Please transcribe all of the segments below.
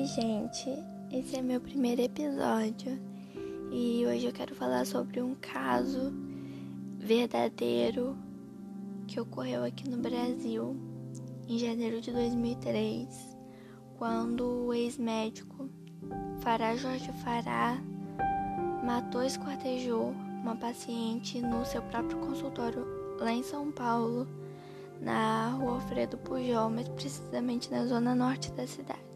Oi, gente. Esse é meu primeiro episódio e hoje eu quero falar sobre um caso verdadeiro que ocorreu aqui no Brasil em janeiro de 2003, quando o ex-médico Fará Jorge Fará matou e esquartejou uma paciente no seu próprio consultório lá em São Paulo, na rua Alfredo Pujol, mais precisamente na zona norte da cidade.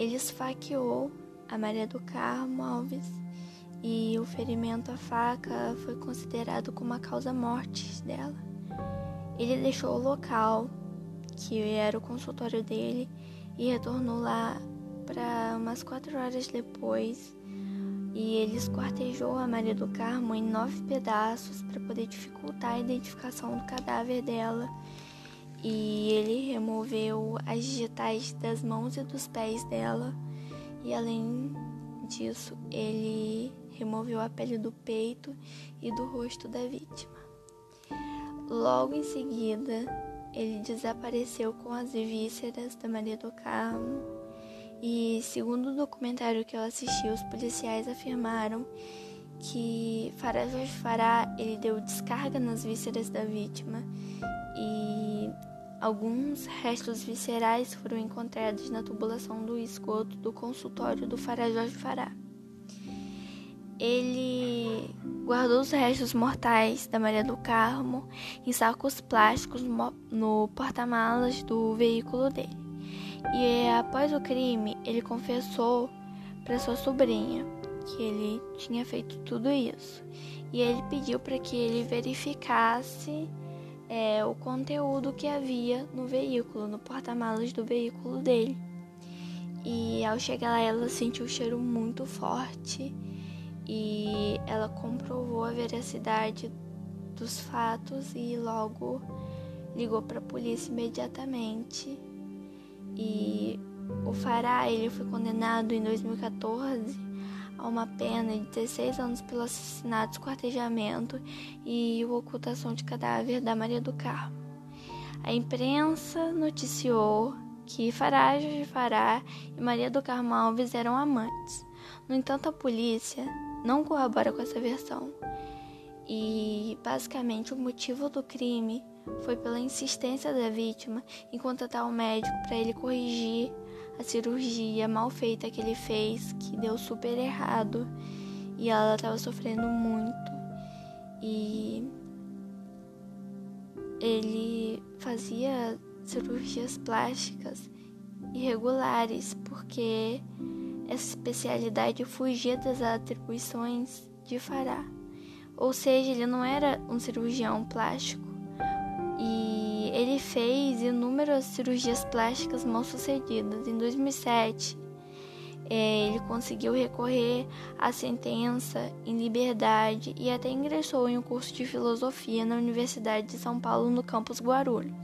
Ele esfaqueou a Maria do Carmo Alves e o ferimento à faca foi considerado como a causa morte dela. Ele deixou o local, que era o consultório dele, e retornou lá para umas quatro horas depois. E ele esquartejou a Maria do Carmo em nove pedaços para poder dificultar a identificação do cadáver dela e ele removeu as digitais das mãos e dos pés dela. E além disso, ele removeu a pele do peito e do rosto da vítima. Logo em seguida, ele desapareceu com as vísceras da Maria do Carmo. E segundo o documentário que eu assisti, os policiais afirmaram que Fará Fará ele deu descarga nas vísceras da vítima Alguns restos viscerais foram encontrados na tubulação do esgoto do consultório do Fará Jorge Fará. Ele guardou os restos mortais da Maria do Carmo em sacos plásticos no porta-malas do veículo dele. E após o crime, ele confessou para sua sobrinha que ele tinha feito tudo isso. E ele pediu para que ele verificasse é, o conteúdo que havia no veículo, no porta-malas do veículo dele. E ao chegar lá, ela sentiu o cheiro muito forte e ela comprovou a veracidade dos fatos e logo ligou para a polícia imediatamente. E o Fará ele foi condenado em 2014 a uma pena de 16 anos pelo assassinato, esquartejamento e ocultação de cadáver da Maria do Carmo. A imprensa noticiou que Farage Fará e Maria do Carmo Alves eram amantes. No entanto, a polícia não corrobora com essa versão. E basicamente o motivo do crime foi pela insistência da vítima em contratar um médico para ele corrigir a cirurgia mal feita que ele fez, que deu super errado, e ela estava sofrendo muito. E ele fazia cirurgias plásticas irregulares, porque essa especialidade fugia das atribuições de Fará. Ou seja, ele não era um cirurgião plástico. Ele fez inúmeras cirurgias plásticas mal sucedidas. Em 2007, é, ele conseguiu recorrer à sentença em liberdade e até ingressou em um curso de filosofia na Universidade de São Paulo, no campus Guarulhos.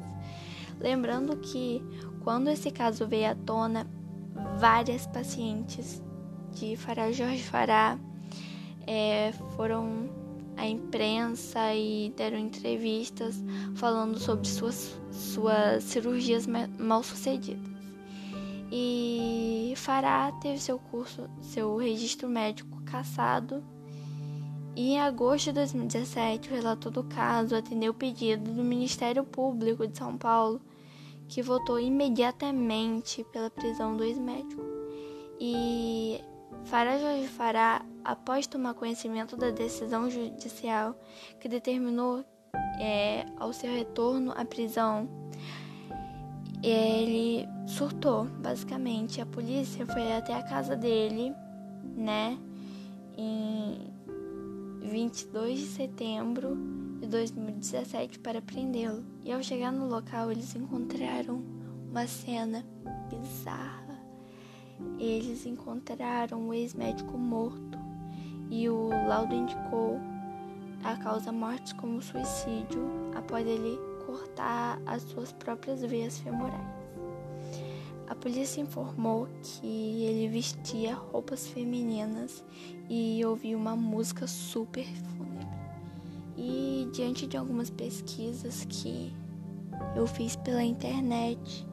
Lembrando que, quando esse caso veio à tona, várias pacientes de Fará Jorge Fará é, foram a imprensa e deram entrevistas falando sobre suas, suas cirurgias mal sucedidas. E Fará teve seu curso, seu registro médico cassado. E em agosto de 2017, o relator do caso atendeu o pedido do Ministério Público de São Paulo, que votou imediatamente pela prisão do ex-médico. E Fará Jorge Fará, após tomar conhecimento da decisão judicial que determinou é, ao seu retorno à prisão, ele surtou, basicamente. A polícia foi até a casa dele, né, em 22 de setembro de 2017 para prendê-lo. E ao chegar no local, eles encontraram uma cena bizarra eles encontraram o ex-médico morto e o laudo indicou a causa morte como suicídio após ele cortar as suas próprias veias femorais. A polícia informou que ele vestia roupas femininas e ouvia uma música super fúnebre. E diante de algumas pesquisas que eu fiz pela internet,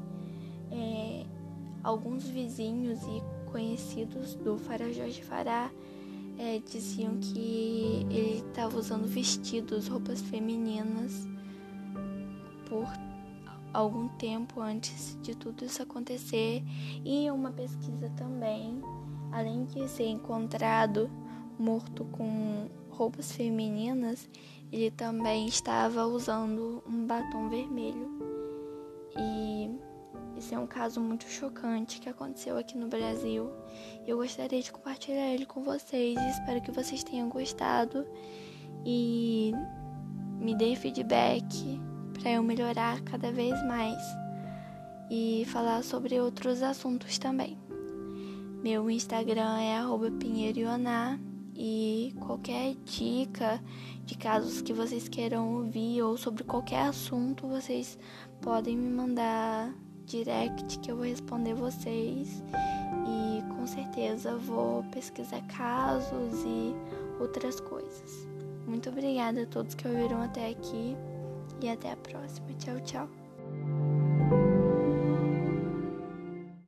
alguns vizinhos e conhecidos do Fará Jorge Fará é, diziam que ele estava usando vestidos, roupas femininas por algum tempo antes de tudo isso acontecer. E uma pesquisa também, além de ser encontrado morto com roupas femininas, ele também estava usando um batom vermelho. E esse é um caso muito chocante que aconteceu aqui no Brasil. Eu gostaria de compartilhar ele com vocês. Espero que vocês tenham gostado e me dê feedback para eu melhorar cada vez mais e falar sobre outros assuntos também. Meu Instagram é pinheirioná e qualquer dica de casos que vocês queiram ouvir ou sobre qualquer assunto, vocês podem me mandar direct que eu vou responder vocês e com certeza vou pesquisar casos e outras coisas. Muito obrigada a todos que ouviram até aqui e até a próxima. Tchau, tchau.